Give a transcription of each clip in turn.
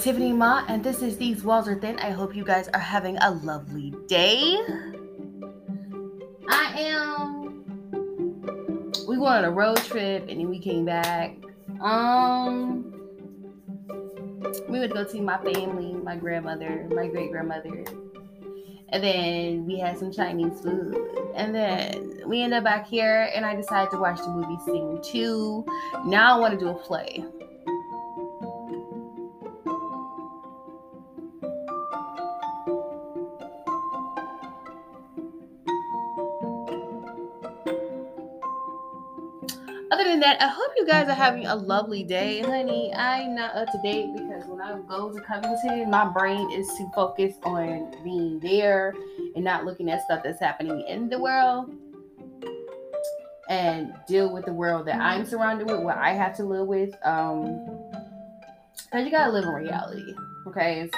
Tiffany Ma, and this is These Walls Are Thin. I hope you guys are having a lovely day. I am. We went on a road trip and then we came back. Um, we to go see my family, my grandmother, my great grandmother, and then we had some Chinese food. And then we ended up back here, and I decided to watch the movie Sing 2. Now I want to do a play. You guys are having a lovely day, honey. I'm not up to date because when I go to Covington, my brain is too focused on being there and not looking at stuff that's happening in the world and deal with the world that I'm surrounded with, what I have to live with. Um, because you gotta live in reality, okay? It's,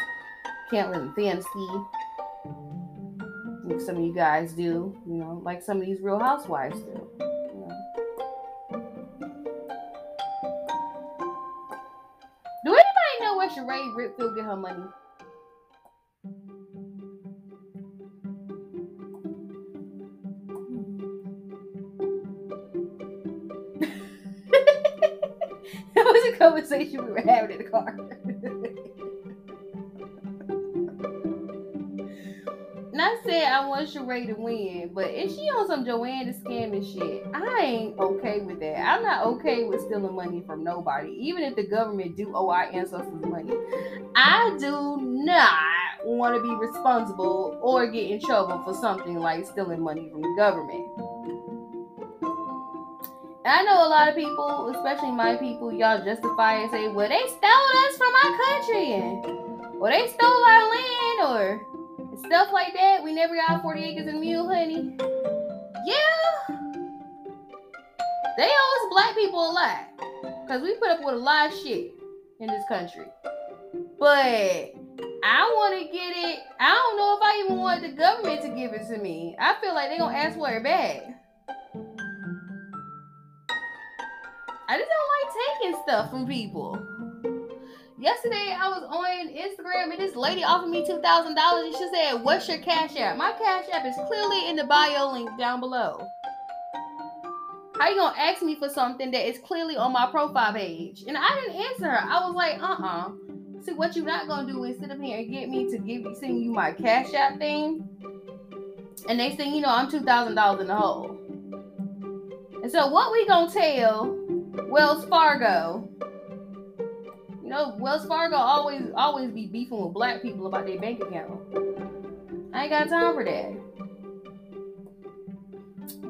can't live in fantasy. Some of you guys do, you know, like some of these real housewives do. Where Sheree Whitfield get her money? that was a conversation we were having in the car. Not said I want Sheree to win, but if she on some Joanne to scam and shit, I ain't okay with that. I'm not okay with stealing money from nobody, even if the government do owe our ancestors money. I do not want to be responsible or get in trouble for something like stealing money from the government. I know a lot of people, especially my people, y'all justify and say, well, they stole us from our country and well, they stole our land or stuff like that. We never got 40 acres and a mule, honey. Yeah. They owe us black people a lot. Because we put up with a lot of shit in this country. But I want to get it. I don't know if I even want the government to give it to me. I feel like they're going to ask for it back. I just don't like taking stuff from people. Yesterday I was on Instagram and this lady offered me two thousand dollars and she said, "What's your cash app?" My cash app is clearly in the bio link down below. How you gonna ask me for something that is clearly on my profile page? And I didn't answer her. I was like, uh-uh. See what you not gonna do is sit up here and get me to give send you my cash app thing. And they say, you know, I'm two thousand dollars in the hole. And so what we gonna tell Wells Fargo know, Wells Fargo always always be beefing with black people about their bank account. I ain't got time for that.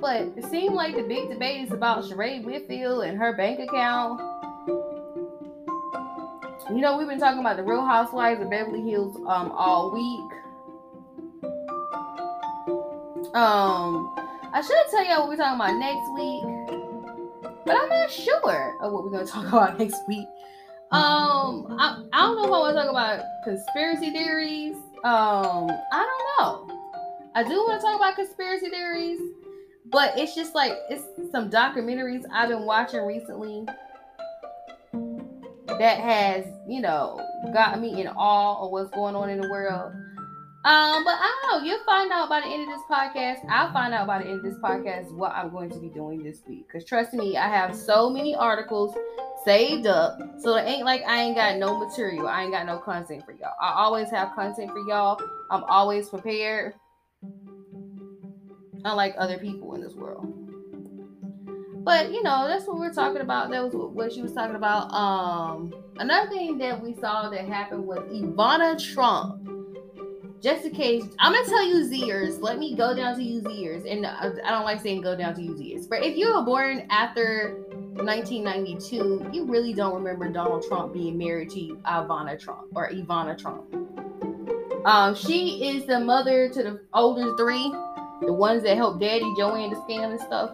But it seemed like the big debate is about Sheree Whitfield and her bank account. You know, we've been talking about the Real Housewives of Beverly Hills um all week. Um, I should tell y'all what we're talking about next week, but I'm not sure of what we're gonna talk about next week. Um, I, I don't know if I want to talk about conspiracy theories. Um, I don't know. I do want to talk about conspiracy theories, but it's just like it's some documentaries I've been watching recently that has, you know, got me in awe of what's going on in the world. Um, but I don't know. You'll find out by the end of this podcast. I'll find out by the end of this podcast what I'm going to be doing this week. Because trust me, I have so many articles saved up. So it ain't like I ain't got no material. I ain't got no content for y'all. I always have content for y'all. I'm always prepared. Unlike other people in this world. But you know, that's what we're talking about. That was what she was talking about. Um, another thing that we saw that happened was Ivana Trump just in case, I'm gonna tell you Zers. Let me go down to you Zers, and I don't like saying go down to you Zers. But if you were born after 1992, you really don't remember Donald Trump being married to Ivana Trump or Ivana Trump. Um, she is the mother to the older three, the ones that helped Daddy Joanne to scam and stuff.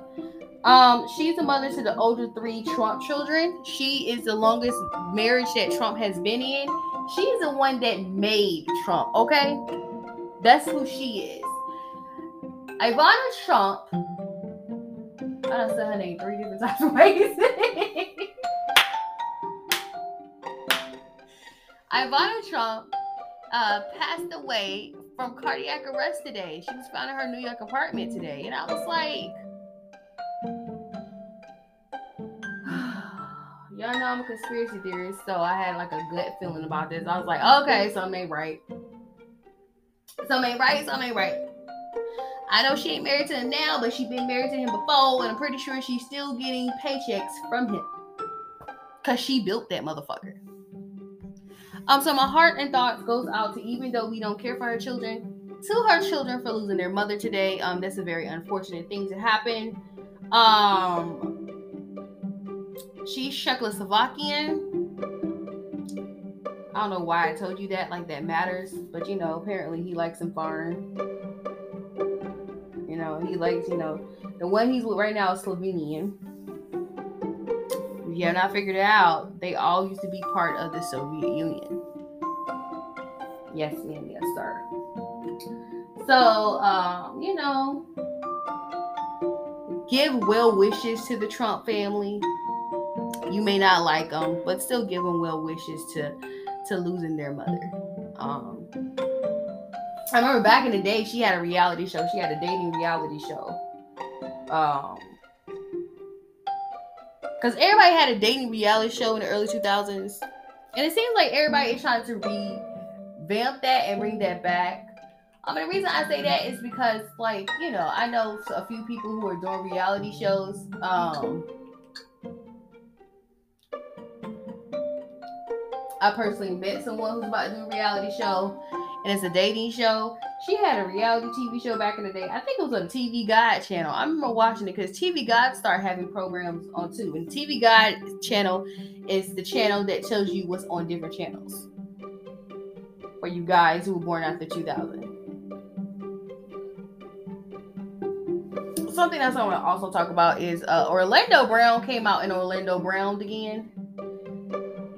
Um, she's the mother to the older three Trump children. She is the longest marriage that Trump has been in. She's the one that made Trump, okay? That's who she is. Ivana Trump. I don't say her name three different types of ways. Ivana Trump uh, passed away from cardiac arrest today. She was found in her New York apartment today. And I was like, y'all know I'm a conspiracy theorist, so I had like a gut feeling about this. I was like, okay, something ain't right. Something ain't right, something ain't right. I know she ain't married to him now, but she been married to him before, and I'm pretty sure she's still getting paychecks from him. Cause she built that motherfucker. Um, so my heart and thoughts goes out to even though we don't care for her children, to her children for losing their mother today. Um, that's a very unfortunate thing to happen. Um, she's Czechoslovakian. I don't know why I told you that, like that matters, but you know, apparently he likes him foreign. Know, he likes, you know, the one he's with right now is Slovenian. If you have not figured it out, they all used to be part of the Soviet Union. Yes, ma'am, yes, sir. So, um, you know, give well wishes to the Trump family. You may not like them, but still give them well wishes to to losing their mother. Um, I remember back in the day, she had a reality show. She had a dating reality show. Um, because everybody had a dating reality show in the early 2000s, and it seems like everybody is trying to revamp that and bring that back. I mean, the reason I say that is because, like, you know, I know a few people who are doing reality shows. Um, I personally met someone who's about to do a reality show, and it's a dating show. She had a reality TV show back in the day. I think it was on TV Guide channel. I remember watching it because TV Guide started having programs on too. And TV Guide channel is the channel that tells you what's on different channels for you guys who were born after 2000. Something else I want to also talk about is uh, Orlando Brown came out in Orlando Brown again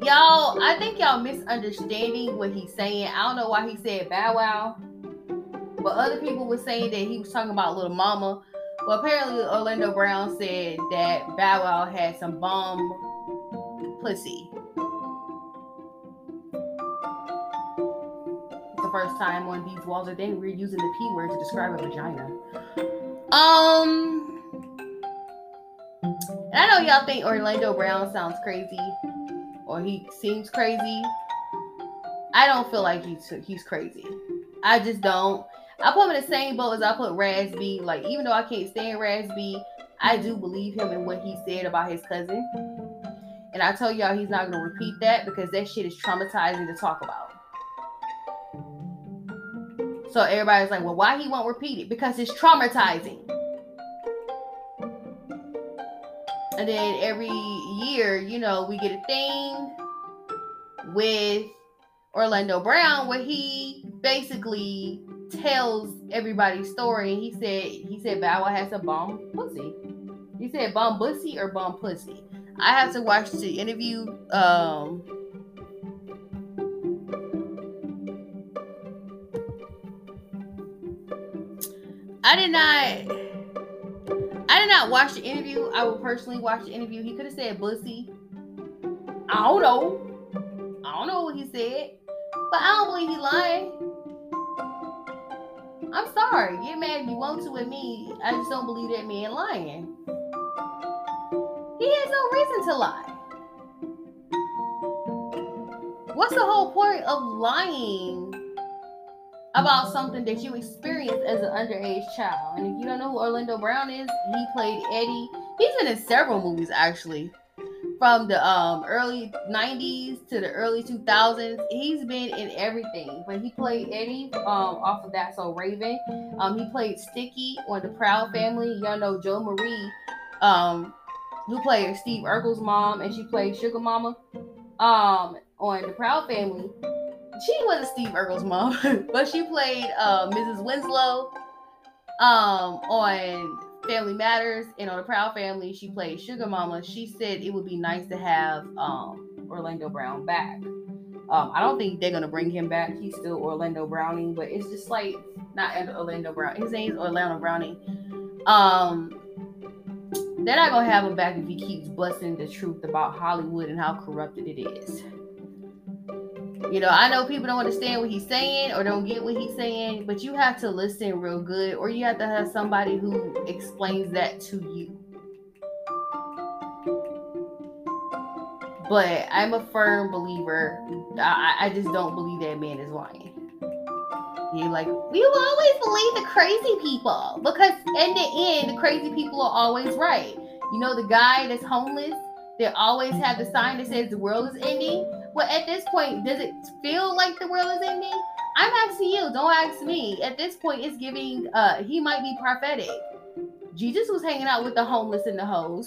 y'all, I think y'all misunderstanding what he's saying. I don't know why he said Bow Wow, but other people were saying that he was talking about Little Mama. Well, apparently Orlando Brown said that Bow Wow had some bomb pussy. The first time on these walls are thin we're using the P word to describe a vagina. Um, and I know y'all think Orlando Brown sounds crazy or he seems crazy. I don't feel like he's he's crazy. I just don't. I put him in the same boat as I put Raz B. Like even though I can't stand Raz I do believe him in what he said about his cousin. And I tell y'all he's not gonna repeat that because that shit is traumatizing to talk about. So everybody's like, well, why he won't repeat it? Because it's traumatizing. And then every year, you know, we get a thing with Orlando Brown where he basically tells everybody's story. He said he said Bow Wow has a bomb pussy. He said bomb pussy or bomb pussy. I have to watch the interview. Um, I did not I did not watch the interview. I would personally watch the interview. He could have said bussy. I don't know. I don't know what he said. But I don't believe he lying. I'm sorry. Get mad if you want to with me. I just don't believe that man lying. He has no reason to lie. What's the whole point of lying about something that you experienced as an underage child. And if you don't know who Orlando Brown is, he played Eddie. He's been in several movies actually. From the um, early 90s to the early 2000s, he's been in everything. But he played Eddie um, off of That's So Raven. Um, he played Sticky on The Proud Family. Y'all know Jo Marie, um, who played Steve Urkel's mom, and she played Sugar Mama um, on The Proud Family she wasn't Steve Urkel's mom, but she played uh, Mrs. Winslow um, on Family Matters and on The Proud Family. She played Sugar Mama. She said it would be nice to have um, Orlando Brown back. Um, I don't think they're gonna bring him back. He's still Orlando Browning, but it's just like not Orlando Brown. His name's Orlando Browning. Um, they're not gonna have him back if he keeps busting the truth about Hollywood and how corrupted it is. You know, I know people don't understand what he's saying or don't get what he's saying, but you have to listen real good, or you have to have somebody who explains that to you. But I'm a firm believer. I, I just don't believe that man is lying. You like we will always believe the crazy people because in the end, the crazy people are always right. You know, the guy that's homeless, they always have the sign that says the world is ending. Well, at this point, does it feel like the world is ending? I'm asking you, don't ask me. At this point, it's giving uh he might be prophetic. Jesus was hanging out with the homeless and the hoes.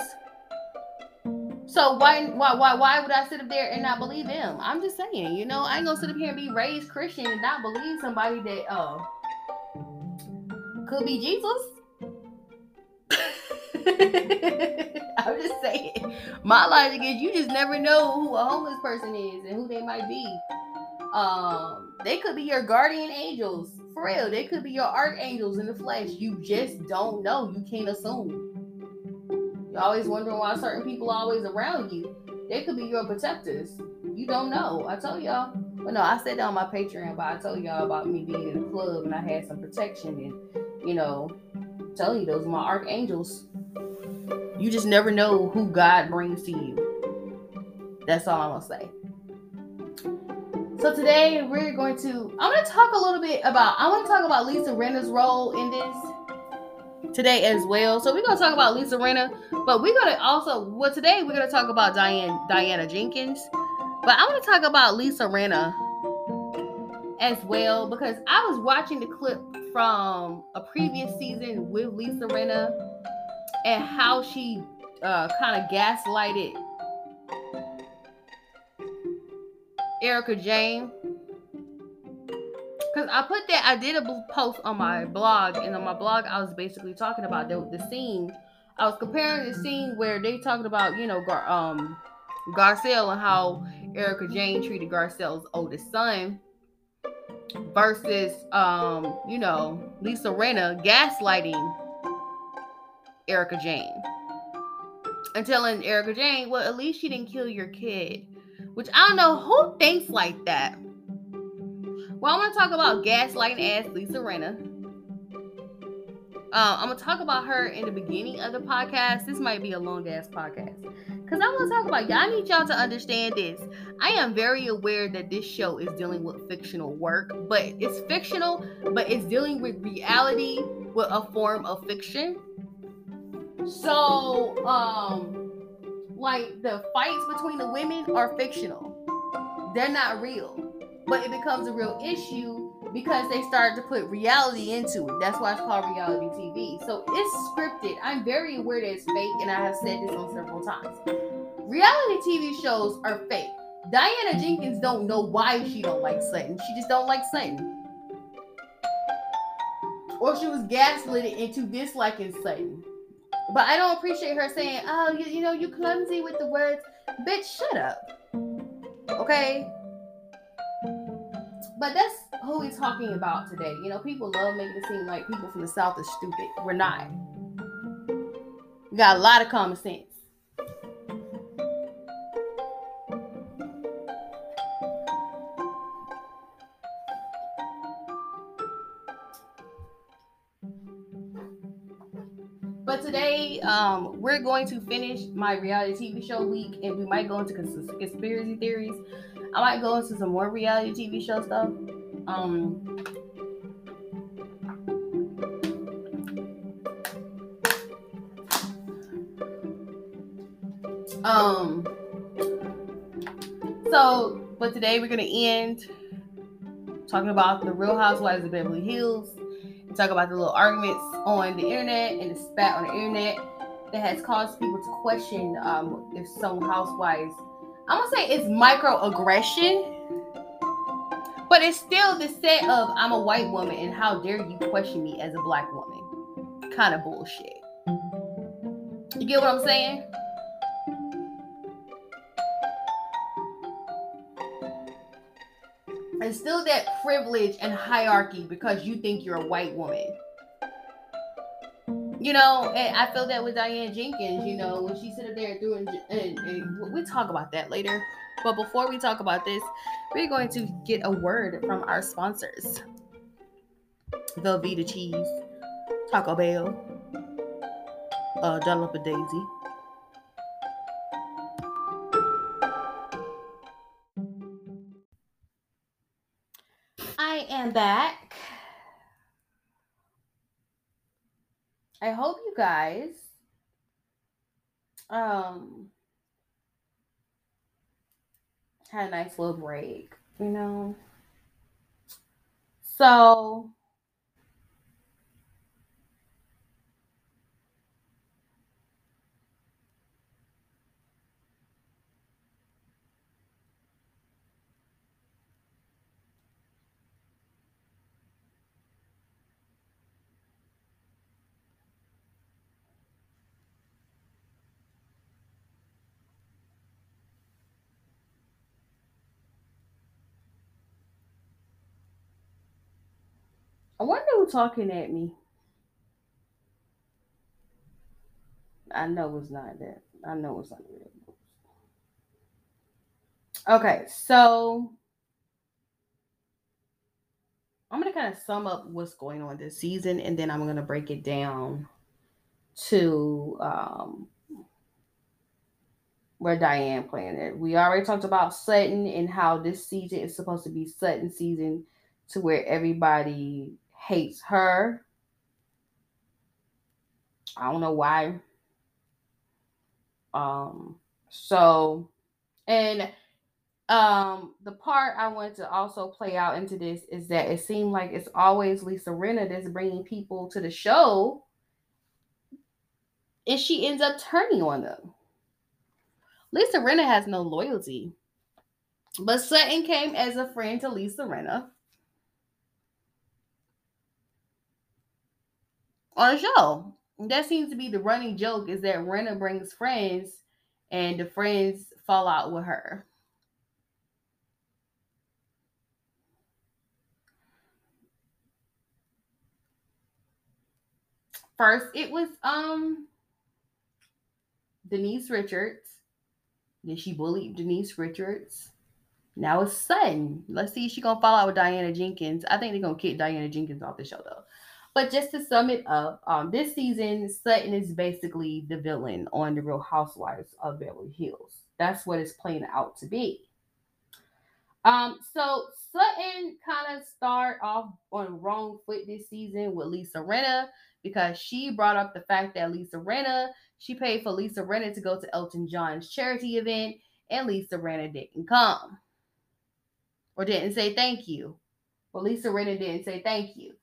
So why why why why would I sit up there and not believe him? I'm just saying, you know, I ain't gonna sit up here and be raised Christian and not believe somebody that uh could be Jesus. I'm just saying. My logic is you just never know who a homeless person is and who they might be. Um, they could be your guardian angels. For real, they could be your archangels in the flesh. You just don't know. You can't assume. You're always wondering why certain people are always around you. They could be your protectors. You don't know. I told y'all. Well, no, I said that on my Patreon, but I told y'all about me being in a club and I had some protection and, you know, telling you those are my archangels. You just never know who God brings to you. That's all I'm gonna say. So today we're going to I'm gonna talk a little bit about I want to talk about Lisa Rinna's role in this today as well. So we're gonna talk about Lisa Rinna, but we're gonna also well today we're gonna talk about Diane Diana Jenkins, but I want to talk about Lisa Rinna as well because I was watching the clip from a previous season with Lisa Rinna and how she uh, kind of gaslighted Erika Jayne. because I put that I did a post on my blog, and on my blog I was basically talking about the, the scene. I was comparing the scene where they talking about you know Gar, um Garcelle and how Erika Jayne treated Garcelle's oldest son versus um you know Lisa Rinna gaslighting Erika Jayne and telling Erika Jayne, well at least she didn't kill your kid, which I don't know who thinks like that. Well, I'm to talk about gaslighting ass Lisa Rinna. Uh, I'm to talk about her in the beginning of the podcast. This might be a long ass podcast. Because I want to talk about y'all. need y'all to understand this. I am very aware that this show is dealing with fictional work, but it's fictional, but it's dealing with reality with a form of fiction. So, um, like the fights between the women are fictional, they're not real but it becomes a real issue because they started to put reality into it. That's why it's called reality TV. So it's scripted. I'm very aware that it's fake, and I have said this on several times. Reality TV shows are fake. Diana Jenkins don't know why she don't like Sutton. She just don't like Sutton. Or she was gaslit into disliking Sutton. But I don't appreciate her saying, oh, you, you know, you clumsy with the words. Bitch, shut up. Okay? But that's who we're talking about today. You know, people love making it seem like people from the South are stupid. We're not. We got a lot of common sense. Today, um, we're going to finish my reality TV show week, and we might go into conspiracy theories. I might go into some more reality TV show stuff. Um, um, so, but today we're gonna end talking about the Real Housewives of Beverly Hills and talk about the little arguments on the internet and the spat on the internet that has caused people to question um, if some housewives I'm gonna say it's microaggression, but it's still the set of I'm a white woman and how dare you question me as a black woman kind of bullshit. You get what I'm saying? It's still that privilege and hierarchy because you think you're a white woman. You know, and I feel that with Diane Jenkins, you know, when she sit there doing, and, and we talk about that later. But before we talk about this, we're going to get a word from our sponsors Velveeta Cheese, Taco Bell, uh, Dollop Daisy. Back. I hope you guys um had a nice little break, you know. So I wonder who's talking at me. I know it's not that. I know it's not that. Okay, so I'm gonna kind of sum up what's going on this season, and then I'm gonna break it down to um, where Diane playing it. We already talked about Sutton and how this season is supposed to be Sutton season, to where everybody hates her. I don't know why. Um, so and um the part I want to also play out into this is that it seemed like it's always Lisa Rinna that's bringing people to the show and she ends up turning on them. Lisa Rinna has no loyalty. But Sutton came as a friend to Lisa Rinna. On a show. That seems to be the running joke is that Rinna brings friends and the friends fall out with her. First, it was um Denise Richards. Then she bullied Denise Richards. Now it's Sutton. Let's see if she's gonna fall out with Diana Jenkins. I think they're gonna kick Diana Jenkins off the show though. But just to sum it up, um, this season, Sutton is basically the villain on The Real Housewives of Beverly Hills. That's what it's playing out to be. Um, so Sutton kind of start off on wrong foot this season with Lisa Rinna because she brought up the fact that Lisa Rinna, she paid for Lisa Rinna to go to Elton John's charity event, and Lisa Rinna didn't come. Or didn't say thank you. Well, Lisa Rinna didn't say thank you.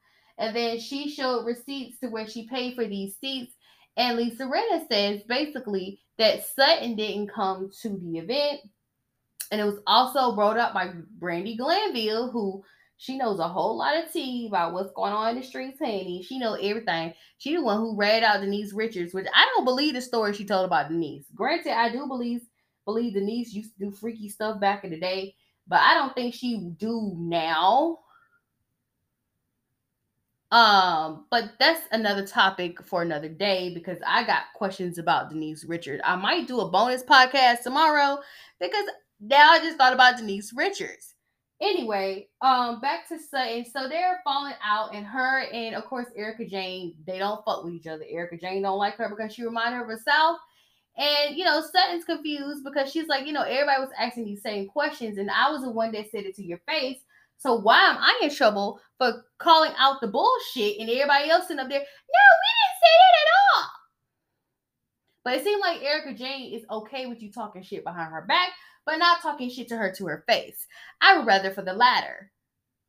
And then she showed receipts to where she paid for these seats. And Lisa Rinna says basically that Sutton didn't come to the event. And it was also brought up by Brandi Glanville, who she knows a whole lot of tea about what's going on in the streets, honey. She knows everything. She the one who read out Denise Richards, which I don't believe the story she told about Denise. Granted, I do believe believe Denise used to do freaky stuff back in the day, but I don't think she do now. Um, but that's another topic for another day because I got questions about Denise Richards. I might do a bonus podcast tomorrow because now I just thought about Denise Richards. Anyway, um, back to Sutton. So they're falling out, and her and of course Erika Jayne, they don't fuck with each other. Erika Jayne don't like her because she reminded her of herself. And you know, Sutton's confused because she's like, you know, everybody was asking these same questions, and I was the one that said it to your face. So why am I in trouble for calling out the bullshit and everybody else sitting up there? No, we didn't say that at all. But it seemed like Erika Jayne is okay with you talking shit behind her back, but not talking shit to her to her face. I would rather for the latter,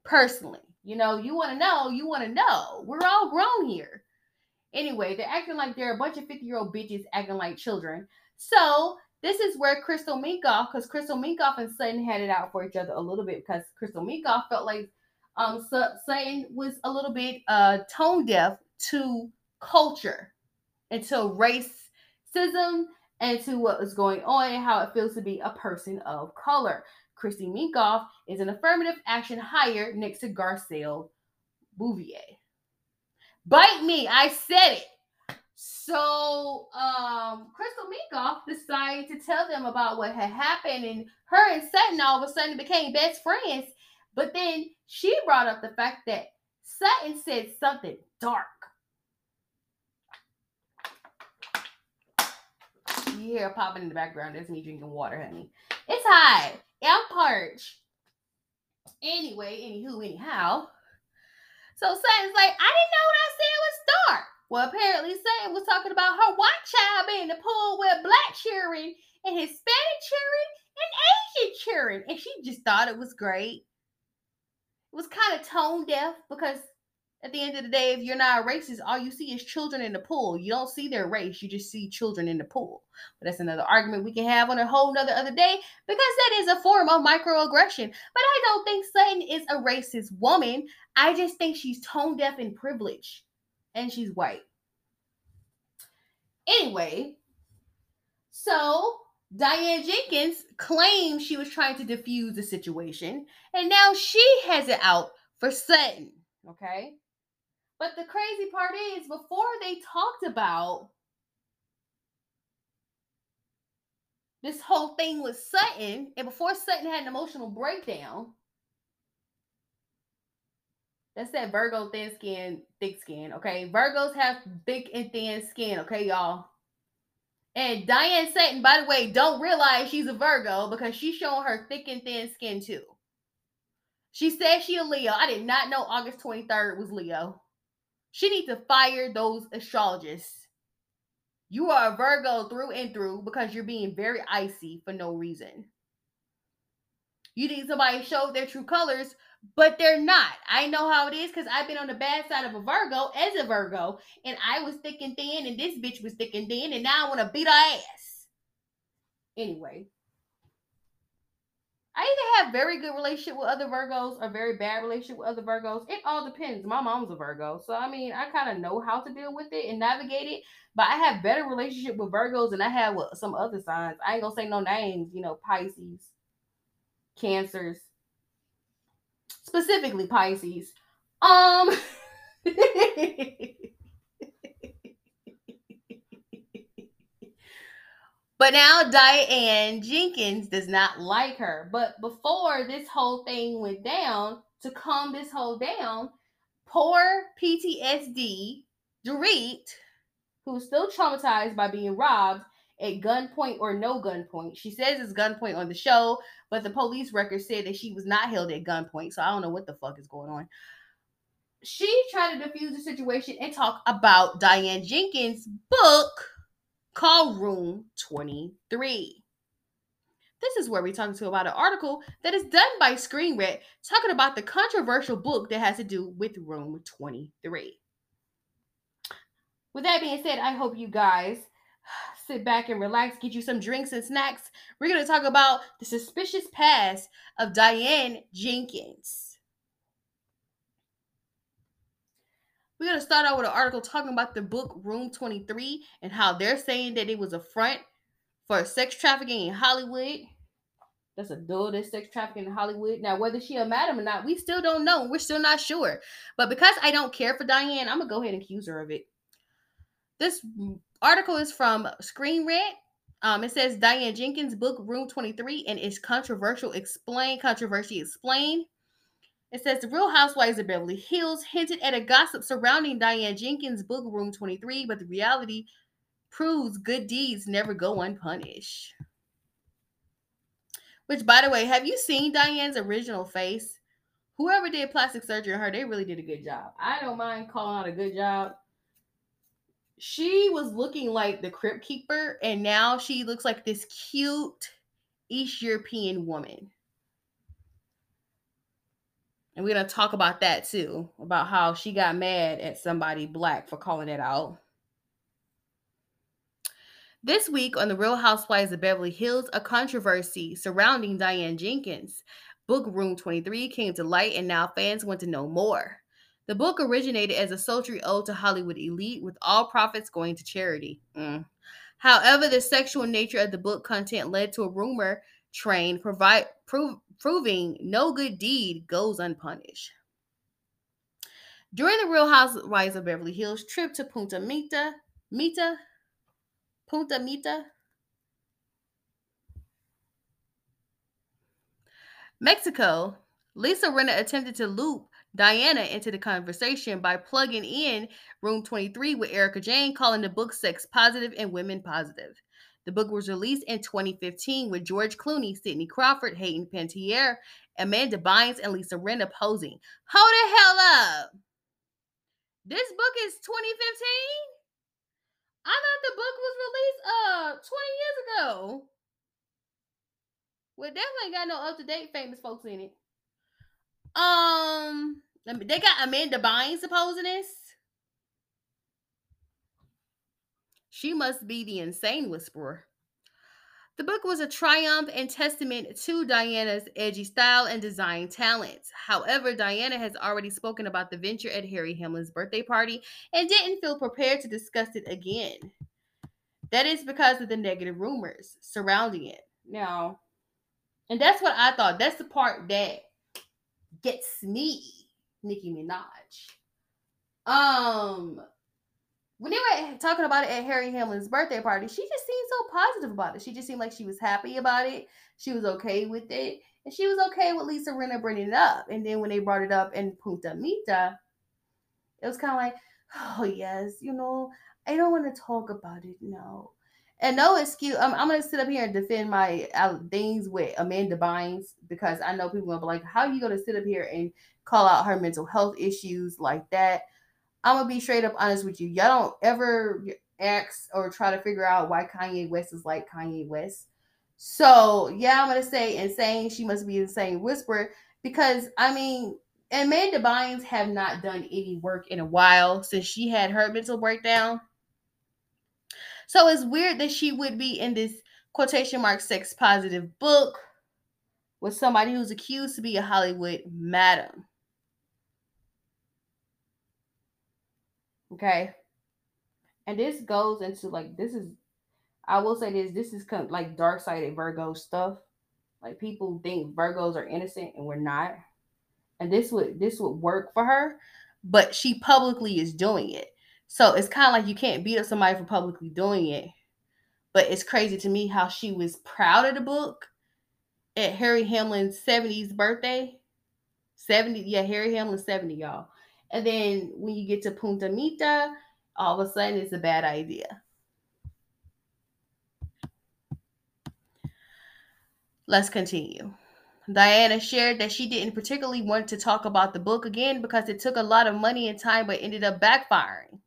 personally. You know, you want to know, you want to know. We're all grown here. Anyway, they're acting like they're a bunch of 50 year old bitches acting like children. So this is where Crystal Minkoff, because Crystal Minkoff and Sutton had it out for each other a little bit because Crystal Minkoff felt like um Sutton was a little bit uh tone deaf to culture and to racism and to what was going on and how it feels to be a person of color. Christy Minkoff is an affirmative action hire next to Garcelle Beauvais. Bite me, I said it. So um Crystal Minkoff decided to tell them about what had happened, and her and Sutton all of a sudden became best friends. But then she brought up the fact that Sutton said something dark. You hear popping in the background. That's me drinking water, honey. It's hot. I'm parched. Anyway, anywho, anyhow. So Sutton's like, I didn't know what I said was dark. Well, apparently Sutton was talking about her white child being in the pool with black cheering and Hispanic cheering and Asian cheering. And she just thought it was great. It was kind of tone deaf because at the end of the day, if you're not a racist, all you see is children in the pool. You don't see their race, you just see children in the pool. But that's another argument we can have on a whole nother other day because that is a form of microaggression. But I don't think Sutton is a racist woman. I just think she's tone deaf and privileged. And she's white. Anyway, so Diane Jenkins claimed she was trying to diffuse the situation, and now she has it out for Sutton. Okay. But the crazy part is, before they talked about this whole thing with Sutton, and before Sutton had an emotional breakdown, that's that Virgo thin skin, thick skin. Okay. Virgos have thick and thin skin. Okay, y'all. And Diane Satan, by the way, don't realize she's a Virgo because she's showing her thick and thin skin too. She said she a Leo. I did not know August 23rd was Leo. She needs to fire those astrologists. You are a Virgo through and through because you're being very icy for no reason. You need somebody to show their true colors, but they're not. I know how it is because I've been on the bad side of a Virgo as a Virgo, and I was thick and thin, and this bitch was thick and thin, and now I want to beat her ass. Anyway, I either have very good relationship with other Virgos or very bad relationship with other Virgos. It all depends. My mom's a Virgo, so I mean, I kind of know how to deal with it and navigate it. But I have better relationship with Virgos than I have with some other signs. I ain't gonna say no names. You know, Pisces, Cancers, specifically Pisces. Um. But now Diane Jenkins does not like her. But before this whole thing went down, to calm this whole down, poor PTSD Dorit, who's still traumatized by being robbed at gunpoint or no gunpoint. She says it's gunpoint on the show, but the police record said that she was not held at gunpoint. So I don't know what the fuck is going on. She tried to defuse the situation and talk about Diane Jenkins' book call room 23. This is where we're talking to about an article that is done by Screen talking about the controversial book that has to do with room 23. With that being said, I hope you guys sit back and relax, get you some drinks and snacks. We're going to talk about the suspicious past of Diane Jenkins. We're going to start out with an article talking about the book Room 23 and how they're saying that it was a front for sex trafficking in Hollywood. That's a dull, that's sex trafficking in Hollywood. Now, whether she a madam or not, we still don't know. We're still not sure. But because I don't care for Diane, I'm going to go ahead and accuse her of it. This article is from Screen Rant. Um, it says Diane Jenkins' book Room 23 and its controversial explain controversy explained. It says the Real Housewives of Beverly Hills hinted at a gossip surrounding Diane Jenkins' book Room 23, but the reality proves good deeds never go unpunished. Which, by the way, have you seen Diane's original face? Whoever did plastic surgery on her, they really did a good job. I don't mind calling out a good job. She was looking like the Crypt Keeper, and now she looks like this cute East European woman. And we're going to talk about that too, about how she got mad at somebody black for calling it out. This week on The Real Housewives of Beverly Hills, a controversy surrounding Diane Jenkins. Book Room 23 came to light, and now fans want to know more. The book originated as a sultry ode to Hollywood elite, with all profits going to charity. Mm. However, the sexual nature of the book content led to a rumor train provide, prove, proving no good deed goes unpunished. During the Real Housewives of Beverly Hills trip to Punta Mita, Mita, Punta Mita. Mexico, Lisa Rinna attempted to loop Diana into the conversation by plugging in Room 23 with Erika Jayne, calling the book sex positive and women positive. The book was released in 2015 with George Clooney, Cindy Crawford, Hayden Panettiere, Amanda Bynes, and Lisa Rinna posing. Hold the hell up! This book is 2015? I thought the book was released uh 20 years ago. Well, definitely got no up to date famous folks in it. Um, they got Amanda Bynes supposing this. She must be the insane whisperer. The book was a triumph and testament to Diana's edgy style and design talents. However, Diana has already spoken about the venture at Harry Hamlin's birthday party and didn't feel prepared to discuss it again. That is because of the negative rumors surrounding it. Now, and that's what I thought. That's the part that gets me, Nicki Minaj. Um, when they were talking about it at Harry Hamlin's birthday party, she just seemed so positive about it. She just seemed like she was happy about it. She was okay with it. And she was okay with Lisa Rinna bringing it up. And then when they brought it up in Punta Mita, it was kind of like, oh, yes, you know, I don't want to talk about it now. And no excuse. I'm, I'm gonna sit up here and defend my uh, things with Amanda Bynes because I know people gonna be like, "How are you gonna sit up here and call out her mental health issues like that?" I'm gonna be straight up honest with you. Y'all don't ever ask or try to figure out why Kanye West is like Kanye West. So yeah, I'm gonna say insane. She must be insane whisperer because I mean, Amanda Bynes have not done any work in a while since she had her mental breakdown. So it's weird that she would be in this quotation mark sex positive book with somebody who's accused to be a Hollywood madam. Okay. And this goes into like this is I will say this this is kind of like dark sided Virgo stuff. Like people think Virgos are innocent and we're not. And this would this would work for her, but she publicly is doing it. So it's kind of like you can't beat up somebody for publicly doing it. But it's crazy to me how she was proud of the book at Harry Hamlin's 70th birthday. 70, yeah, Harry Hamlin's 70, y'all. And then when you get to Punta Mita, all of a sudden it's a bad idea. Let's continue. Diana shared that she didn't particularly want to talk about the book again because it took a lot of money and time, but ended up backfiring.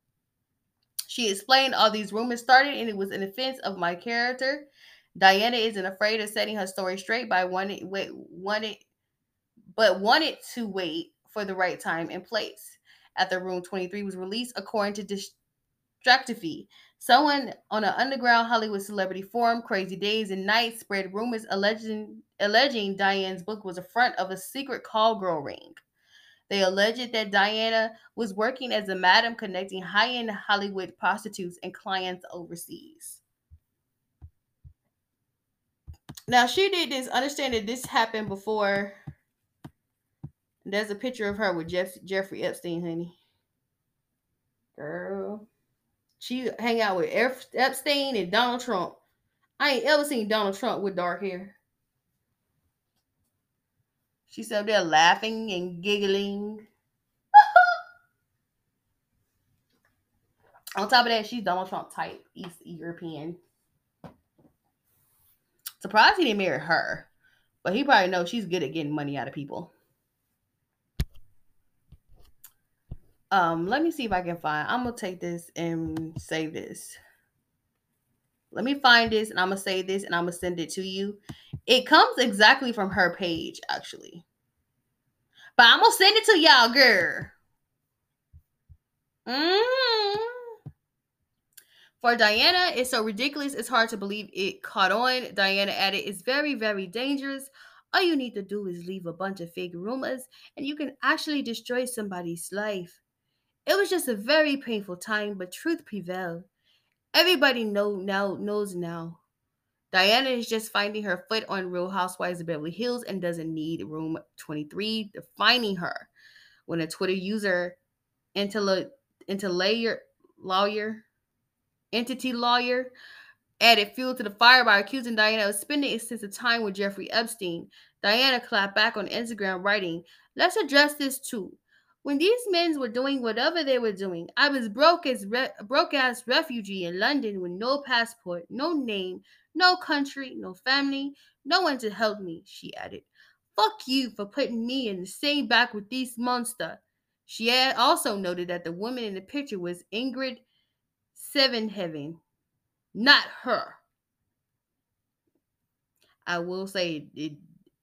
She explained all these rumors started and it was an offense of my character. Diana isn't afraid of setting her story straight by wanting wait wanted but wanted to wait for the right time and place. After Room 23 was released, according to Distractify, someone on an underground Hollywood celebrity forum, Crazy Days and Nights, spread rumors alleging alleging Diane's book was a front of a secret call girl ring. They alleged that Diana was working as a madam connecting high end Hollywood prostitutes and clients overseas. Now, she did this, understand that this happened before. There's a picture of her with Jeff, Jeffrey Epstein, honey. Girl. She hang out with Epstein and Donald Trump. I ain't ever seen Donald Trump with dark hair. She's up there laughing and giggling. On top of that, she's Donald Trump type, East European. Surprised he didn't marry her, but he probably knows she's good at getting money out of people. Um, let me see if I can find. I'm gonna take this and save this. Let me find this and I'm gonna say this and I'm gonna send it to you. It comes exactly from her page, actually. But I'm gonna send it to y'all, girl. Mm-hmm. For Diana, it's so ridiculous, it's hard to believe it caught on. Diana added, It's very, very dangerous. All you need to do is leave a bunch of fake rumors, and you can actually destroy somebody's life. It was just a very painful time, but truth prevailed. Everybody know now knows now. Diana is just finding her foot on Real Housewives of Beverly Hills and doesn't need room 23 defining her. When a Twitter user into layer lawyer Enty Lawyer, added fuel to the fire by accusing Diana of spending extensive time with Jeffrey Epstein. Diana clapped back on Instagram, writing, Let's address this too. When these men were doing whatever they were doing, I was broke as re- broke ass refugee in London with no passport, no name, no country, no family, no one to help me, she added. Fuck you for putting me in the same back with these monster. She also noted that the woman in the picture was Ingrid Seynhaeve, not her. I will say it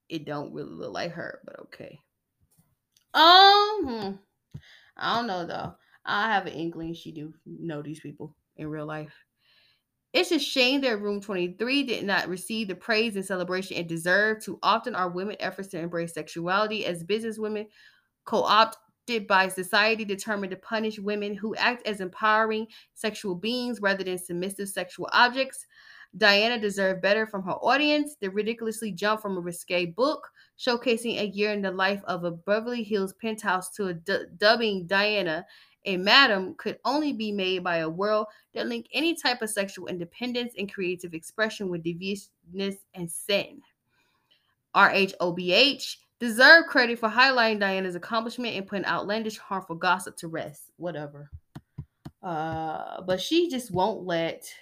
it don't really look like her, but okay. Um, I don't know though. I have an inkling she do know these people in real life. It's a shame that Room 23 did not receive the praise and celebration it deserved. Too often our women efforts to embrace sexuality as business women co-opted by society determined to punish women who act as empowering sexual beings rather than submissive sexual objects. Diana deserved better from her audience. The ridiculously jump from a risque book showcasing a year in the life of a Beverly Hills penthouse to a d- dubbing Diana a madam could only be made by a world that linked any type of sexual independence and creative expression with deviousness and sin. RHOBH deserve credit for highlighting Diana's accomplishment and putting outlandish, harmful gossip to rest. Whatever. Uh, but she just won't let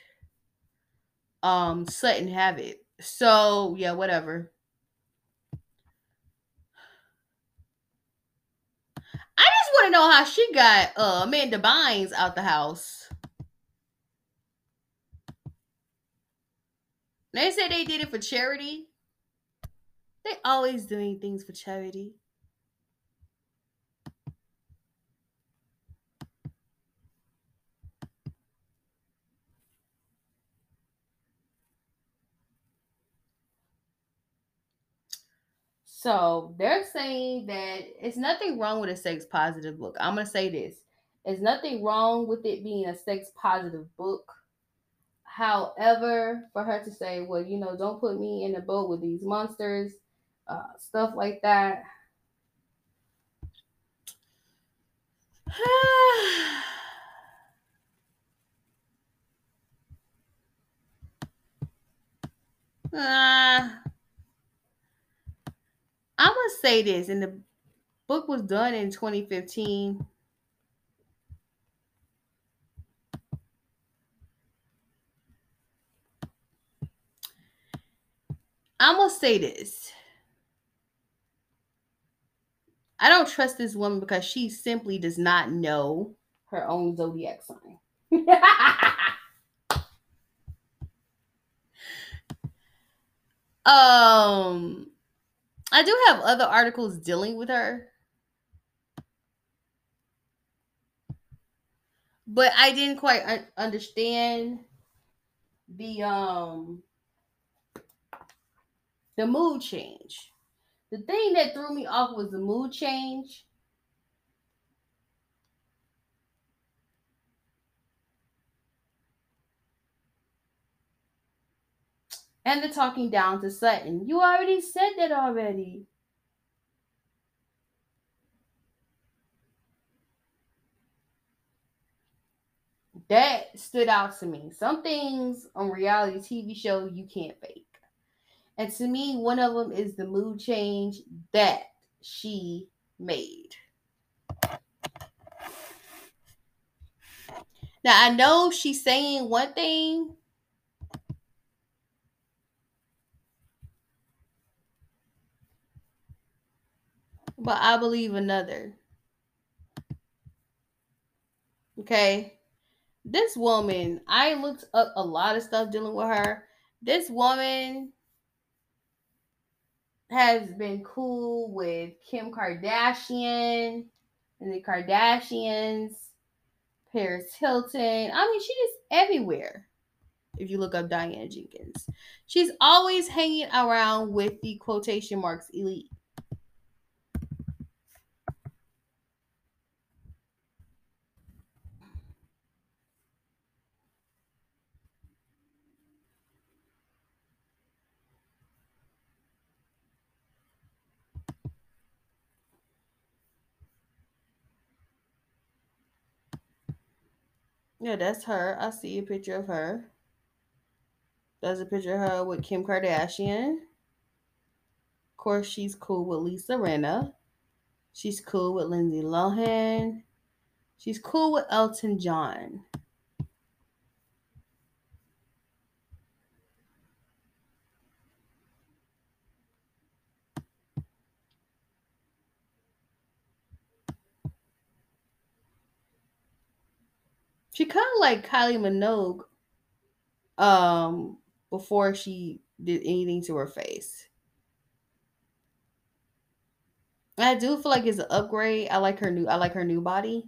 um Sutton have it. So yeah, whatever. I just want to know how she got uh Amanda Bynes out the house. They said they did it for charity. They always doing things for charity. So they're saying that it's nothing wrong with a sex positive book. I'm gonna say this: there's nothing wrong with it being a sex positive book. However, for her to say, "Well, you know, don't put me in a boat with these monsters," uh, stuff like that. uh, I'm gonna say this, and the book was done in 2015. I'm gonna say this. I don't trust this woman because she simply does not know her own zodiac sign. um I do have other articles dealing with her. But I didn't quite un- understand the um the mood change. The thing that threw me off was the mood change. And the talking down to Sutton. You already said that already. That stood out to me. Some things on reality TV show you can't fake. And to me, one of them is the mood change that she made. Now I know she's saying one thing, but I believe another. Okay. This woman, I looked up a lot of stuff dealing with her. This woman has been cool with Kim Kardashian and the Kardashians, Paris Hilton. I mean, she is everywhere. If you look up Diana Jenkins, she's always hanging around with the quotation marks elite. Yeah, that's her. I see a picture of her. There's a picture of her with Kim Kardashian. Of course, she's cool with Lisa Rinna. She's cool with Lindsay Lohan. She's cool with Elton John. Like Kylie Minogue um before she did anything to her face. I do feel like it's an upgrade. I like her new I like her new body.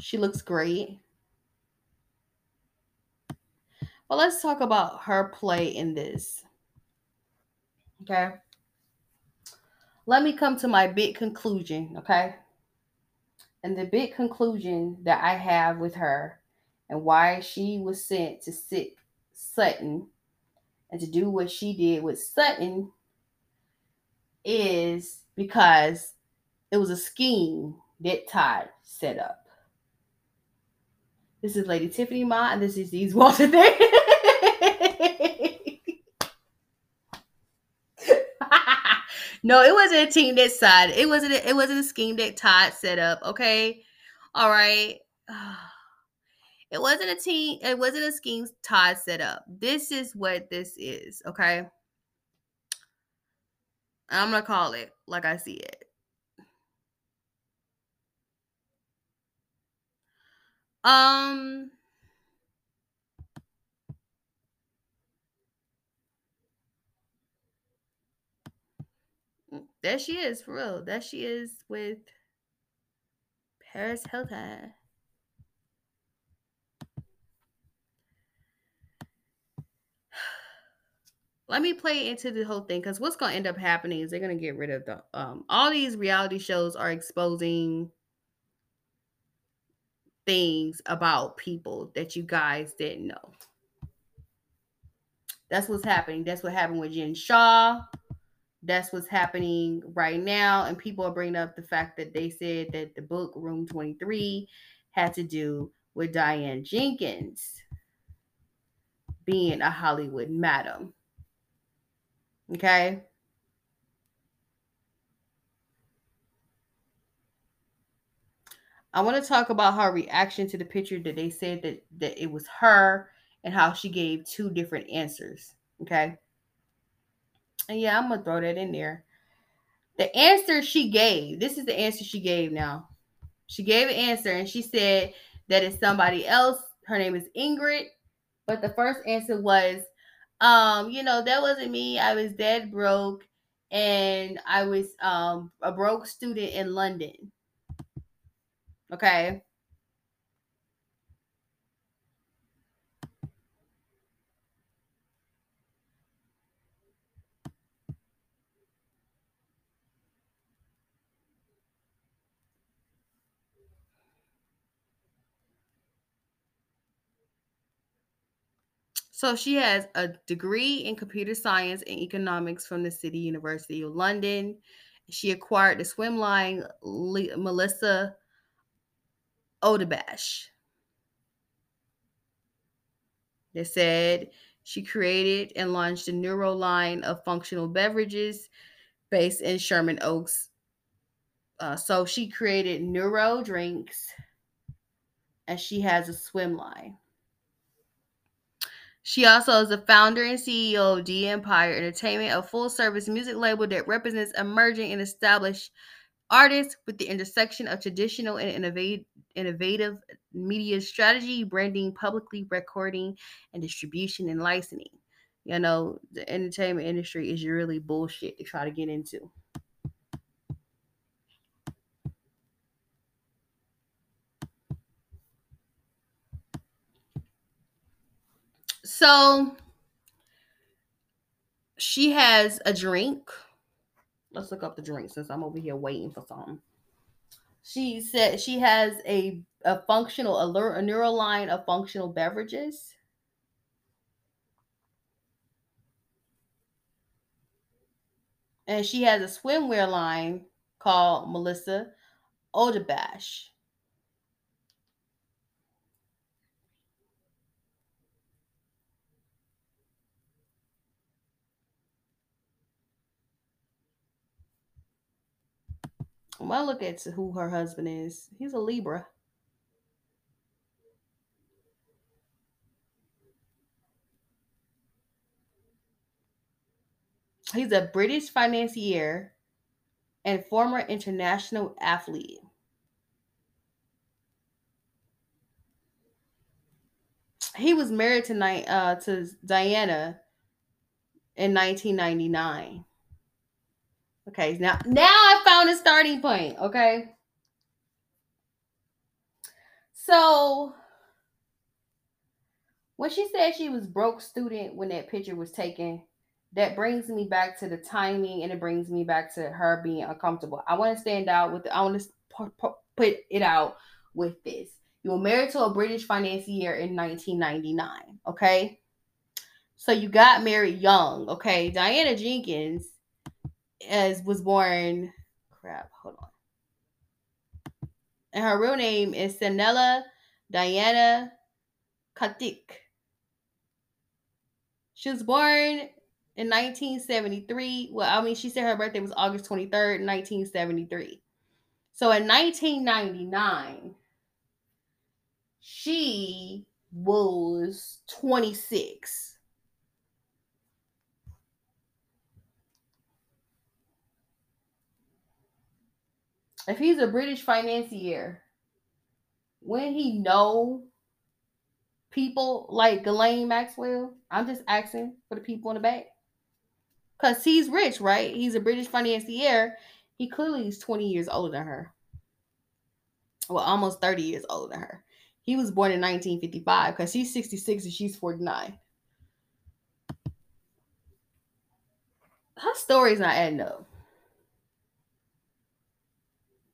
She looks great. But let's talk about her play in this. Okay. Let me come to my big conclusion, okay? And the big conclusion that I have with her and why she was sent to sit Sutton and to do what she did with Sutton is because it was a scheme that Todd set up. This is Lady Tiffany Ma, and this is these Walter Day. No, it wasn't a team that side. It wasn't. A, it wasn't a scheme that Todd set up. Okay, all right. It wasn't a team. It wasn't a scheme Todd set up. This is what this is. Okay. I'm gonna call it like I see it. Um. There she is, for real. There she is with Paris Hilton. Let me play into the whole thing because what's going to end up happening is they're going to get rid of the um all these reality shows are exposing things about people that you guys didn't know. That's what's happening. That's what happened with Jen Shah. That's what's happening right now. And people are bringing up the fact that they said that the book Room 23 had to do with Diane Jenkins being a Hollywood madam. Okay. I want to talk about her reaction to the picture that they said that, that it was her and how she gave two different answers. Okay. And yeah, I'm to throw that in there. The answer she gave, this is the answer she gave now. She gave an answer and she said that it's somebody else. Her name is Ingrid. But the first answer was, um, you know, that wasn't me. I was dead broke and I was um a broke student in London. Okay. So she has a degree in computer science and economics from the City University of London. She acquired the swim line Melissa Odabash. They said she created and launched a neuro line of functional beverages based in Sherman Oaks. Uh, so she created neuro drinks and she has a swim line. She also is the founder and CEO of D Empire Entertainment, a full service music label that represents emerging and established artists with the intersection of traditional and innovative, innovative media strategy, branding, publicly recording, and distribution and licensing. You know, the entertainment industry is really bullshit to try to get into. So she has a drink. Let's look up the drink since I'm over here waiting for something. She said she has a, a functional alert a neural line of functional beverages. And she has a swimwear line called Melissa Odabash. Well, look at who her husband is. He's a Libra. He's a British financier and former international athlete. He was married to uh, to Diana in 1999. Okay, now now I found a starting point. Okay, so when she said she was broke student when that picture was taken, that brings me back to the timing and it brings me back to her being uncomfortable. I want to stand out with, the, I want to put it out with this. You were married to a British financier in 1999, okay? So you got married young, okay? Diana Jenkins as was born, crap, hold on. And her real name is Sanela Diana Catic. She was born in 1973. Well, I mean, she said her birthday was August 23rd, 1973. So in 1999, she was 26. If he's a British financier, when he know people like Ghislaine Maxwell, I'm just asking for the people in the back. Because he's rich, right? He's a British financier. He clearly is 20 years older than her. Well, almost 30 years older than her. He was born in 1955 because he's 66 and she's 49. Her story's not adding up.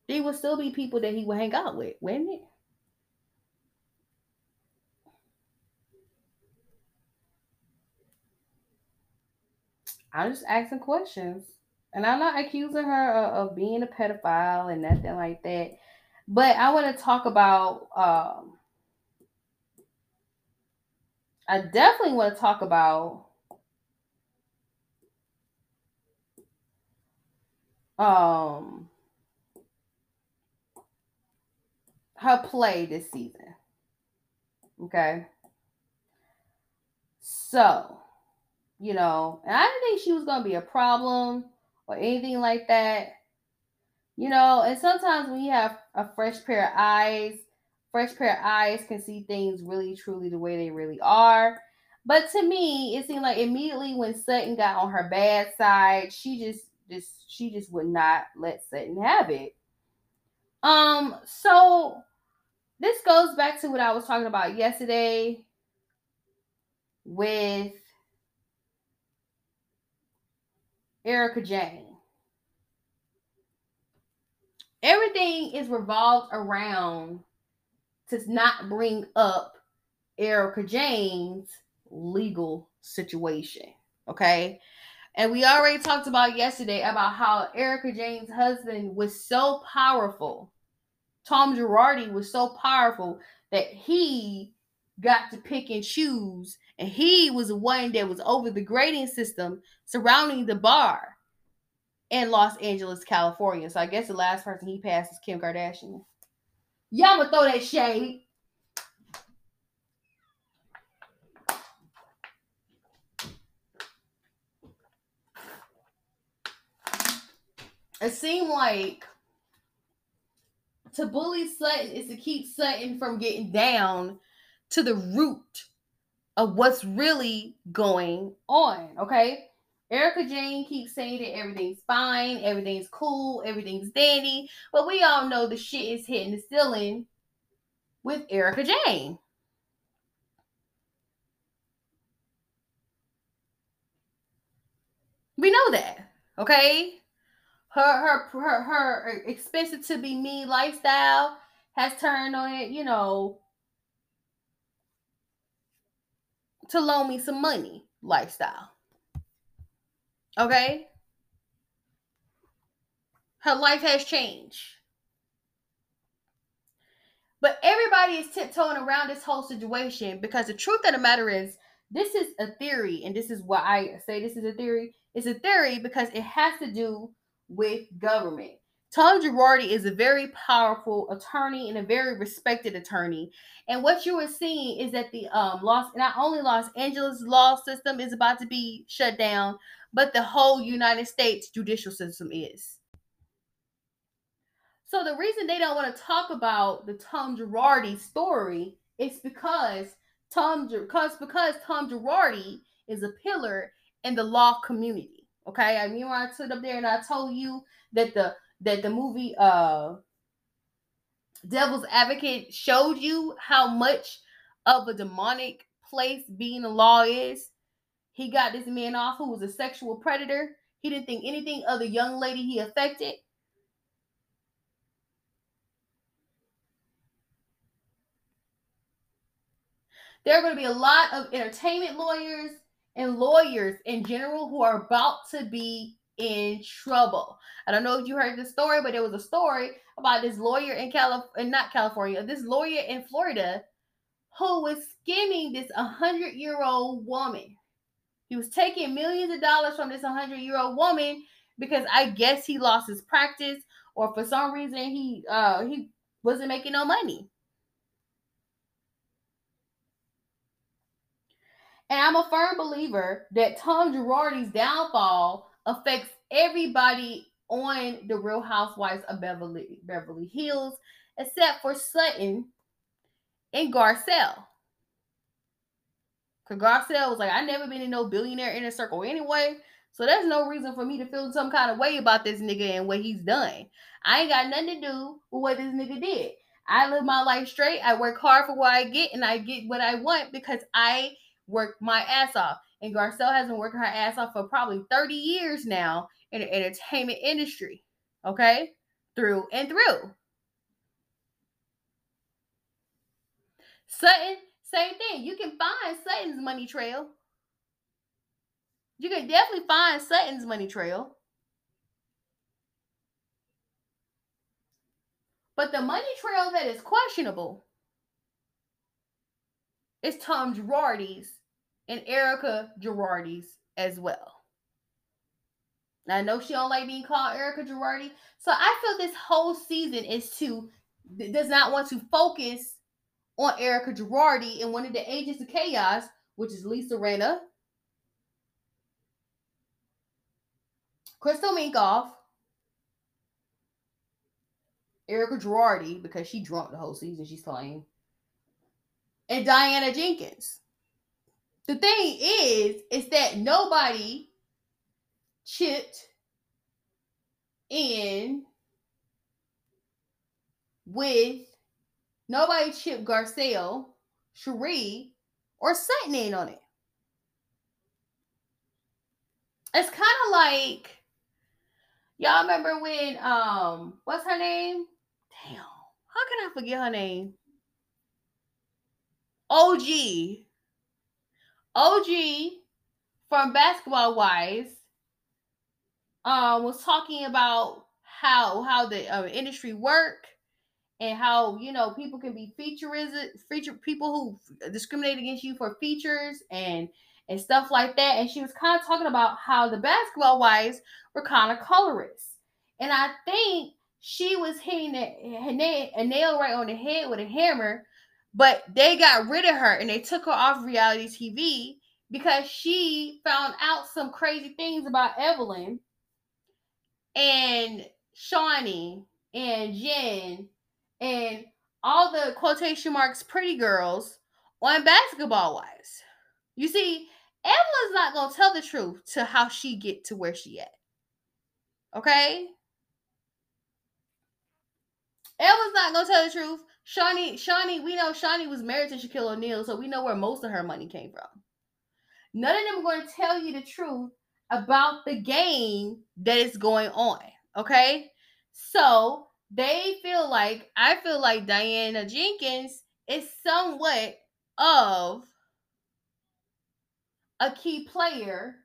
They would still be people that he would hang out with, wouldn't it? I'm just asking questions. And I'm not accusing her of, of being a pedophile and nothing like that. But I want to talk about um, I definitely want to talk about um her play this season. Okay. So you know, and I didn't think she was going to be a problem or anything like that. You know, and sometimes when you have a fresh pair of eyes, fresh pair of eyes can see things really truly the way they really are. But to me, it seemed like immediately when Sutton got on her bad side, she just just she just would not let Sutton have it. Um, so this goes back to what I was talking about yesterday with Erika Jayne. Everything is revolved around to not bring up Erika Jayne's legal situation. Okay. And we already talked about yesterday about how Erika Jayne's husband was so powerful. Tom Girardi was so powerful that he got to pick and choose. And he was the one that was over the grading system surrounding the bar in Los Angeles, California. So I guess the last person he passed is Kim Kardashian. Y'all gonna throw that shade. It seemed like to bully Sutton is to keep Sutton from getting down to the root of what's really going on. Okay. Erika Jayne keeps saying that everything's fine, everything's cool, everything's dandy, but we all know the shit is hitting the ceiling with Erika Jayne. We know that, okay? Her her her her expensive to be me lifestyle has turned on it, you know, to loan me some money lifestyle. Okay? Her life has changed. But everybody is tiptoeing around this whole situation because the truth of the matter is, this is a theory, and this is why I say this is a theory. It's a theory because it has to do with government. Tom Girardi is a very powerful attorney and a very respected attorney. And what you are seeing is that the um Los not only Los Angeles law system is about to be shut down, but the whole United States judicial system is. So the reason they don't want to talk about the Tom Girardi story is because Tom because because Tom Girardi is a pillar in the law community. Okay, I mean when I stood up there and I told you that the that the movie uh Devil's Advocate showed you how much of a demonic place being a law is. He got this man off who was a sexual predator. He didn't think anything of the young lady he affected. There are going to be a lot of entertainment lawyers and lawyers in general who are about to be in trouble. I don't know if you heard the story, but there was a story about this lawyer in California, not California, this lawyer in Florida who was skimming this 100 year old woman. He was taking millions of dollars from this 100 year old woman because I guess he lost his practice or for some reason he uh he wasn't making no money. And I'm a firm believer that Tom Girardi's downfall affects everybody on the Real Housewives of Beverly Beverly Hills, except for Sutton and Garcelle. Cause Garcelle was like, I never been in no billionaire inner circle anyway. So there's no reason for me to feel some kind of way about this nigga and what he's done. I ain't got nothing to do with what this nigga did. I live my life straight. I work hard for what I get, and I get what I want because I work my ass off. And Garcelle has been working her ass off for probably 30 years now in the entertainment industry. Okay? Through and through. Sutton, same thing. You can find Sutton's money trail. You can definitely find Sutton's money trail. But the money trail that is questionable is Tom Girardi's and Erika Girardi's as well. I know she don't like being called Erika Girardi, so I feel this whole season is to does not want to focus on Erika Girardi and one of the agents of chaos, which is Lisa Rinna, Crystal Minkoff, Erika Girardi, because she drunk the whole season, she's playing, and Diana Jenkins. The thing is, is that nobody chipped in with nobody chipped Garcelle, Sheree, or Sutton in on it. It's kind of like y'all remember when um what's her name? Damn, how can I forget her name? OG OG from Basketball Wives um, was talking about how how the uh, industry work and how you know people can be features feature people who discriminate against you for features and and stuff like that. And she was kind of talking about how the basketball wives were kind of colorist. And i think she was hitting a, a nail right on the head with a hammer but they got rid of her and they took her off reality TV because she found out some crazy things about Evelyn and Shaunie and Jen and all the quotation marks pretty girls on basketball wives. You see, Evelyn's not gonna tell the truth to how she get to where she at. Okay? Evelyn's not gonna tell the truth Shaunie, Shaunie, we know Shaunie was married to Shaquille O'Neal, so we know where most of her money came from. None of them are going to tell you the truth about the game that is going on. Okay. So they feel like, I feel like Diana Jenkins is somewhat of a key player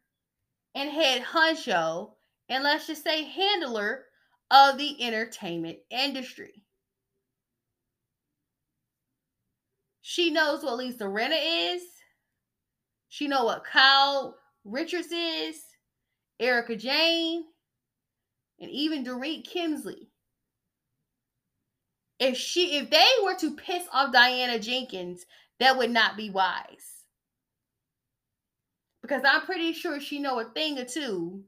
and head honcho, and let's just say handler of the entertainment industry. She knows what Lisa Rinna is. She know what Kyle Richards is, Erika Jayne, and even Dorit Kemsley. if she if they were to piss off Diana Jenkins, that would not be wise. Because I'm pretty sure she know a thing or two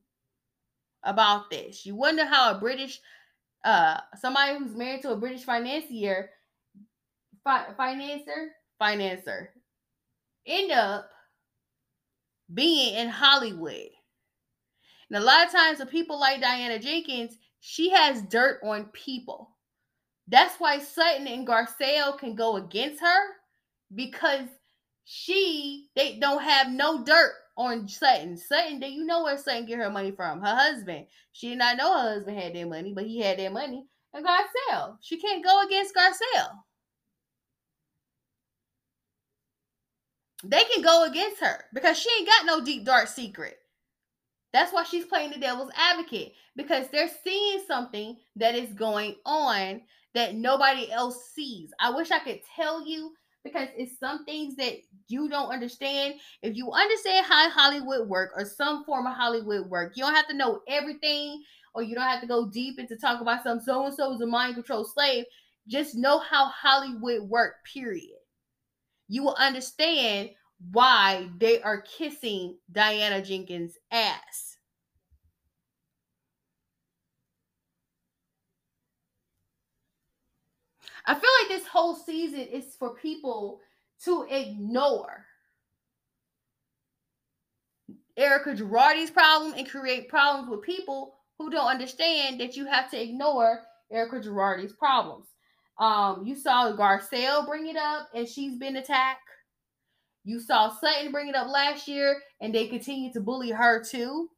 about this. You wonder how a British uh somebody who's married to a British financier fi- financer financer end up being in Hollywood. And a lot of times with people like Diana Jenkins, she has dirt on people. That's why Sutton and Garcelle can go against her because she they don't have no dirt on Sutton. Sutton, do you know where Sutton get her money from? Her husband. She did not know her husband had that money, but he had that money. And Garcelle, she can't go against Garcelle. They can go against her because she ain't got no deep dark secret. That's why she's playing the devil's advocate because they're seeing something that is going on that nobody else sees. I wish I could tell you because it's some things that you don't understand. If you understand how Hollywood work or some form of Hollywood work, you don't have to know everything or you don't have to go deep into talk about some so and so is a mind control slave. Just know how Hollywood work, period. You will understand why they are kissing Diana Jenkins' ass. I feel like this whole season is for people to ignore Erika Girardi's problem and create problems with people who don't understand that you have to ignore Erika Girardi's problems. Um, you saw Garcelle bring it up and she's been attacked. You saw Sutton bring it up last year and they continue to bully her too.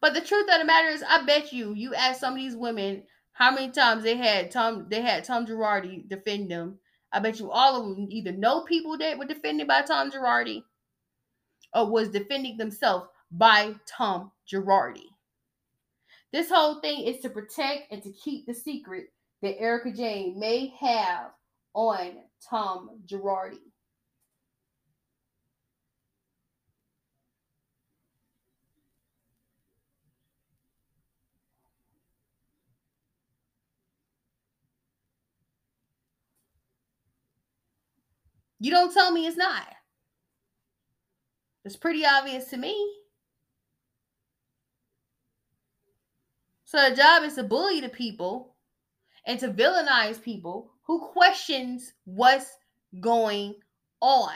But the truth of the matter is, I bet you, you ask some of these women how many times they had Tom, they had Tom Girardi defend them. I bet you all of them either know people that were defended by Tom Girardi or was defending themselves by Tom Girardi. This whole thing is to protect and to keep the secret that Erika Jayne may have on Tom Girardi. You don't tell me it's not. It's pretty obvious to me. So the job is to bully the people and to villainize people who questions what's going on.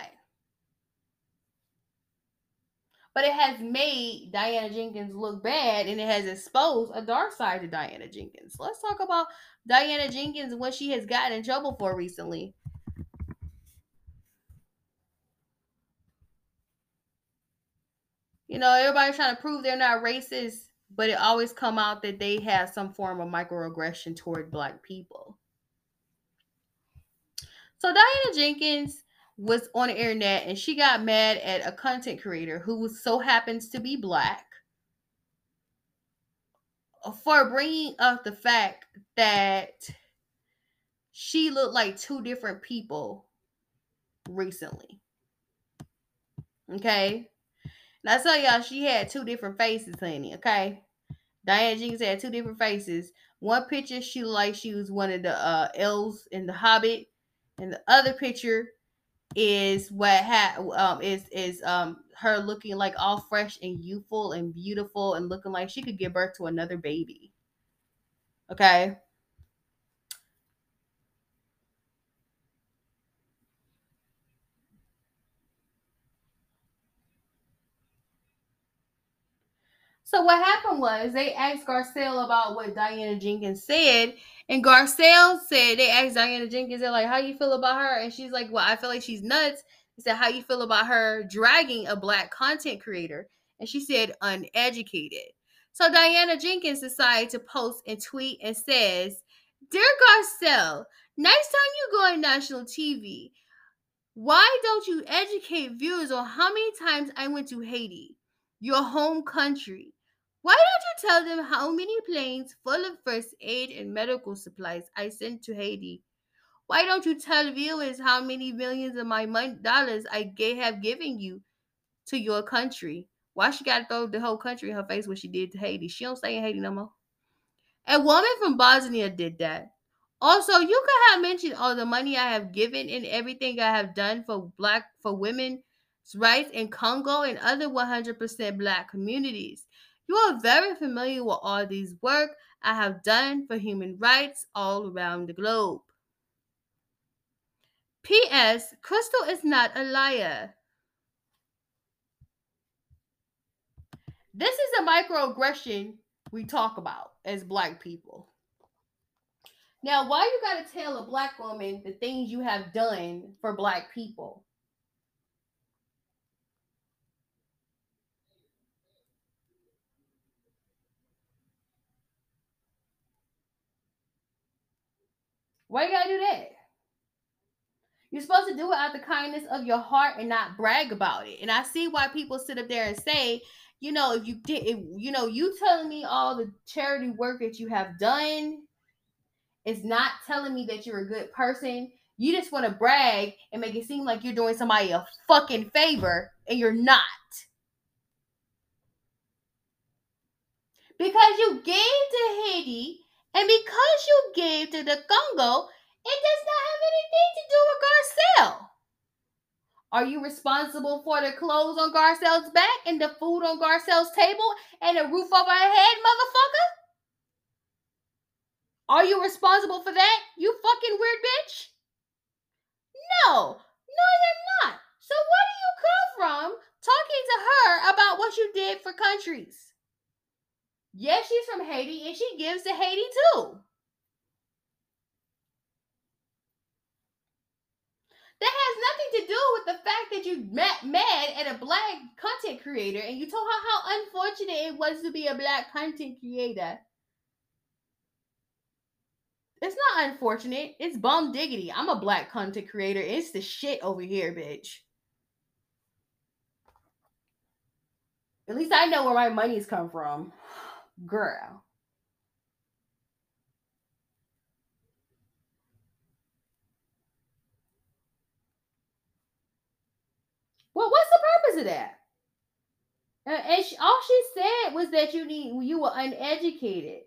But it has made Diana Jenkins look bad and it has exposed a dark side to Diana Jenkins. Let's talk about Diana Jenkins and what she has gotten in trouble for recently. You know, everybody's trying to prove they're not racist but it always come out that they have some form of microaggression toward black people. So Diana Jenkins was on the internet and she got mad at a content creator who so happens to be black for bringing up the fact that she looked like two different people recently. Okay. Now I tell y'all she had two different faces, honey. Okay. Diane Jenkins had two different faces. One picture she like she was one of the uh elves in the Hobbit, and the other picture is what had um is is um her looking like all fresh and youthful and beautiful and looking like she could give birth to another baby. Okay. So what happened was they asked Garcelle about what Diana Jenkins said, and Garcelle said they asked Diana Jenkins, they're like, "How you feel about her?" And she's like, "Well, I feel like she's nuts." He said, "How you feel about her dragging a black content creator?" And she said, "Uneducated." So Diana Jenkins decided to post and tweet and says, "Dear Garcelle, next time you go on national TV, why don't you educate viewers on how many times I went to Haiti, your home country?" Why don't you tell them how many planes full of first aid and medical supplies I sent to Haiti? Why don't you tell viewers how many millions of my money, dollars I have given you to your country? Why she got to throw the whole country in her face what she did to Haiti? She don't stay in Haiti no more. A woman from Bosnia did that. Also, you could have mentioned all the money I have given and everything I have done for black for women's rights in Congo and other 100% black communities. You are very familiar with all these work I have done for human rights all around the globe. P.S. Crystal is not a liar. This is a microaggression we talk about as black people. Now, why you gotta tell a black woman the things you have done for black people? Why you gotta do that? You're supposed to do it out the kindness of your heart and not brag about it. And I see why people sit up there and say, you know, if you did, if, you know, you telling me all the charity work that you have done is not telling me that you're a good person. You just want to brag and make it seem like you're doing somebody a fucking favor, and you're not. Because you gave to Haiti and because you gave to the Congo, it does not have anything to do with Garcelle. Are you responsible for the clothes on Garcelle's back and the food on Garcelle's table and the roof over her head, motherfucker? Are you responsible for that, you fucking weird bitch? No, no, you're not. So where do you come from talking to her about what you did for countries? Yes, she's from Haiti and she gives to Haiti too. That has nothing to do with the fact that you met mad at a black content creator and you told her how unfortunate it was to be a black content creator. It's not unfortunate. It's bum diggity. I'm a black content creator. It's the shit over here, bitch. At least I know where my money's come from. Girl. Well, what's the purpose of that? Uh, and she, all she said was that you need you were uneducated.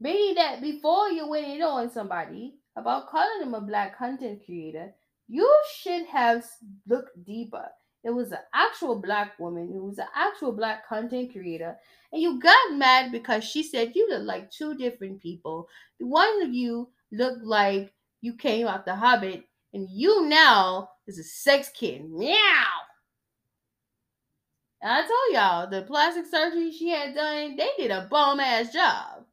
Meaning that before you went in on somebody about calling them a black content creator, you should have looked deeper. It was an actual black woman who was an actual black content creator, and you got mad because she said you look like two different people. One of you looked like you came out the Hobbit, and you now is a sex kid. Meow. And I told y'all the plastic surgery she had done, they did a bomb ass job.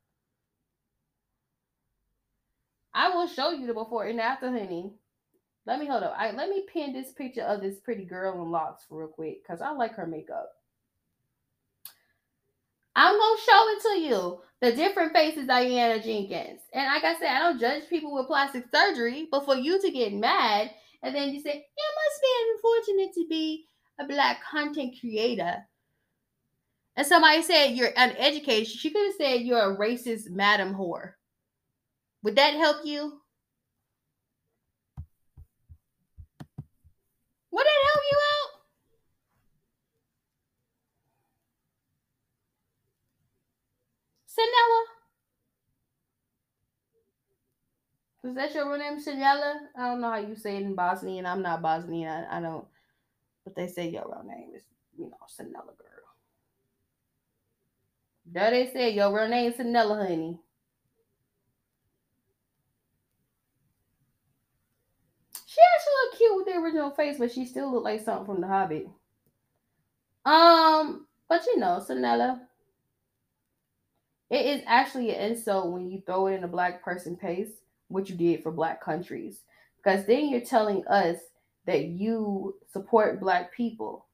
I will show you the before and after, honey. Let me hold up. I let me pin this picture of this pretty girl in locks real quick because I like her makeup. I'm gonna show it to you. The different faces Diana Jenkins. And like I said, I don't judge people with plastic surgery, but for you to get mad and then you say, it must be unfortunate to be a black content creator. And somebody said you're uneducated. She could have said you're a racist madam whore. Would that help you? Would that help you out? Sanela? Is that your real name, Sanela? I don't know how you say it in Bosnian. I'm not Bosnian. I, I don't. But they say your real name is, you know, Sanela girl. There they say your real name is Sanela, honey. She actually cute with the original face, but she still looked like something from The Hobbit. Um, but you know, Sanela, it is actually an insult when you throw it in a black person face, what you did for black countries. Because then you're telling us that you support black people.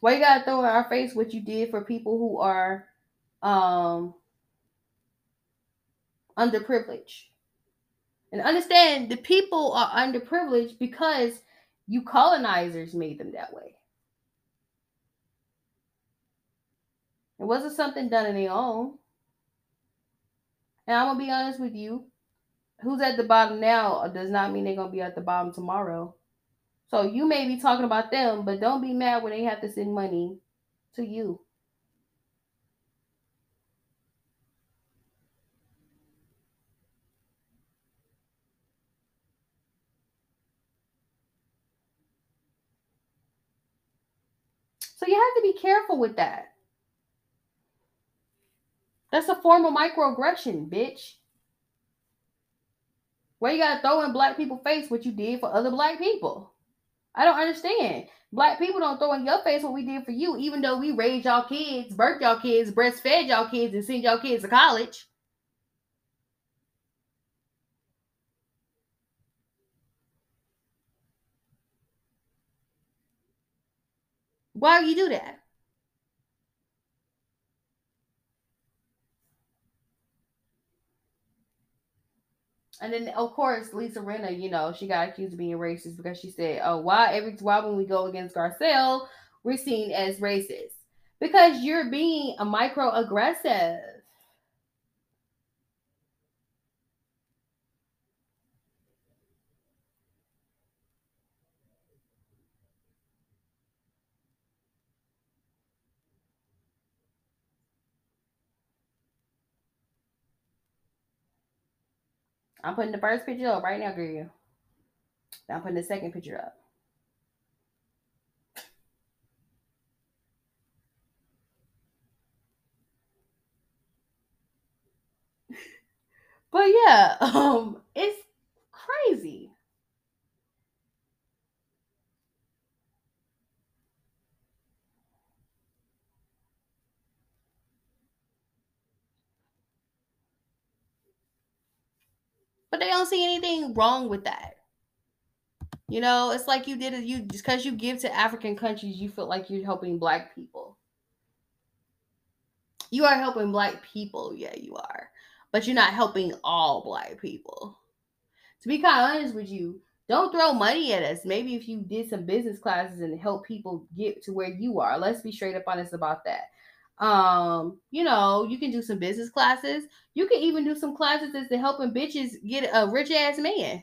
Why you gotta throw in our face what you did for people who are um, underprivileged. And understand the people are underprivileged because you colonizers made them that way. It wasn't something done in their own. And I'm gonna be honest with you, who's at the bottom now does not mean they're gonna be at the bottom tomorrow. So you may be talking about them, but don't be mad when they have to send money to you. So you have to be careful with that. That's a form of microaggression, bitch. Why you gotta throw in black people face what you did for other black people? I don't understand. Black people don't throw in your face what we did for you, even though we raised y'all kids, birthed y'all kids, breastfed y'all kids, and sent y'all kids to college. Why you do that? And then of course Lisa Rinna, you know, she got accused of being racist because she said, "Oh, why every why when we go against Garcelle, we're seen as racist because you're being a microaggressive." I'm putting the first picture up right now, girl. I'm putting the second picture up. But yeah, um, it's crazy. But they don't see anything wrong with that. You know, it's like you did it. You just because you give to African countries, you feel like you're helping black people. You are helping black people, yeah, you are, but you're not helping all black people. To be kind of honest with you, don't throw money at us. Maybe if you did some business classes and help people get to where you are, let's be straight up honest about that um you know you can do some business classes. You can even do some classes that's to helping bitches get a rich ass man.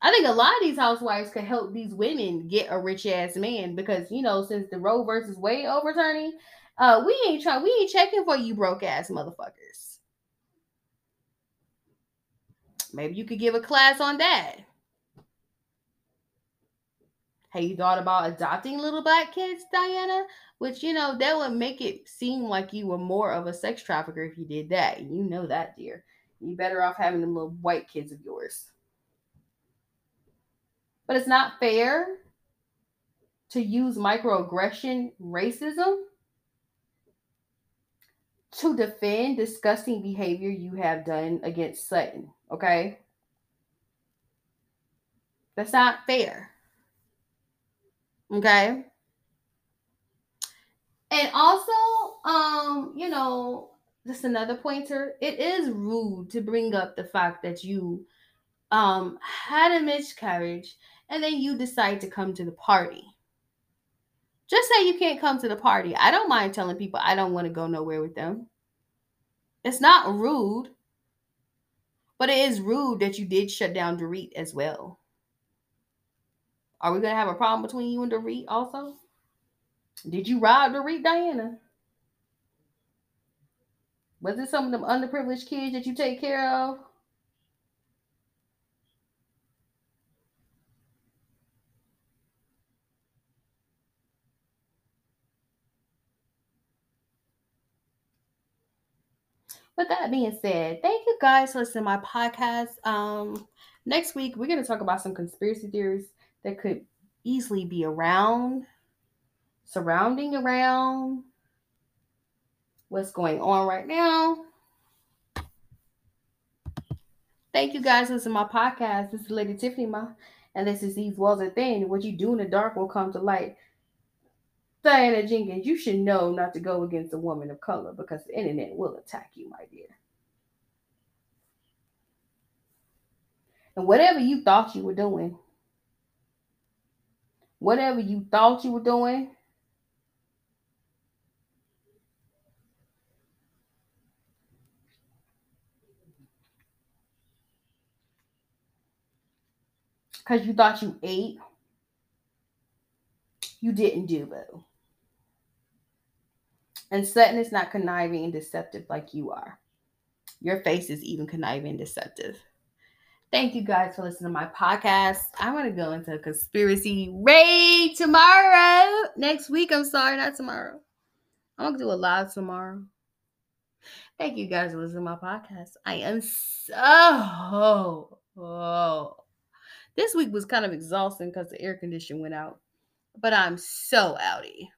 I think a lot of these housewives could help these women get a rich ass man because you know since the roe versus wade overturning uh we ain't trying we ain't checking for you broke ass motherfuckers. Maybe you could give a class on that have you thought about adopting little black kids diana which, you know, that would make it seem like you were more of a sex trafficker if you did that. You know that, dear. You better off having them little white kids of yours. But it's not fair to use microaggression racism to defend disgusting behavior you have done against Sutton. Okay? That's not fair. Okay? And also, um, you know, just another pointer, it is rude to bring up the fact that you um had a miscarriage and then you decide to come to the party. Just say you can't come to the party. I don't mind telling people I don't want to go nowhere with them. It's not rude. But it is rude that you did shut down Dorit as well. Are we gonna have a problem between you and Dorit also? Did you rob Dorit Diana? Was it some of them underprivileged kids that you take care of? With that being said, thank you guys for listening to my podcast. Um, next week we're gonna talk about some conspiracy theories that could easily be around surrounding around what's going on right now. Thank you guys listening to my podcast. This is Lady Tiffany Ma, and this is These Walls Are Thin. What you do in the dark will come to light. Diana Jenkins, you should know not to go against a woman of color because the internet will attack you, my dear. And whatever you thought you were doing, whatever you thought you were doing, because you thought you ate, you didn't do, boo. And Sutton is not conniving and deceptive like you are. Your face is even conniving and deceptive. Thank you guys for listening to my podcast. I'm going to go into a conspiracy raid tomorrow. Next week. I'm sorry, not tomorrow. I'm going to do a live tomorrow. Thank you guys for listening to my podcast. I am so. Oh, this week was kind of exhausting because the air condition went out, but I'm so outy.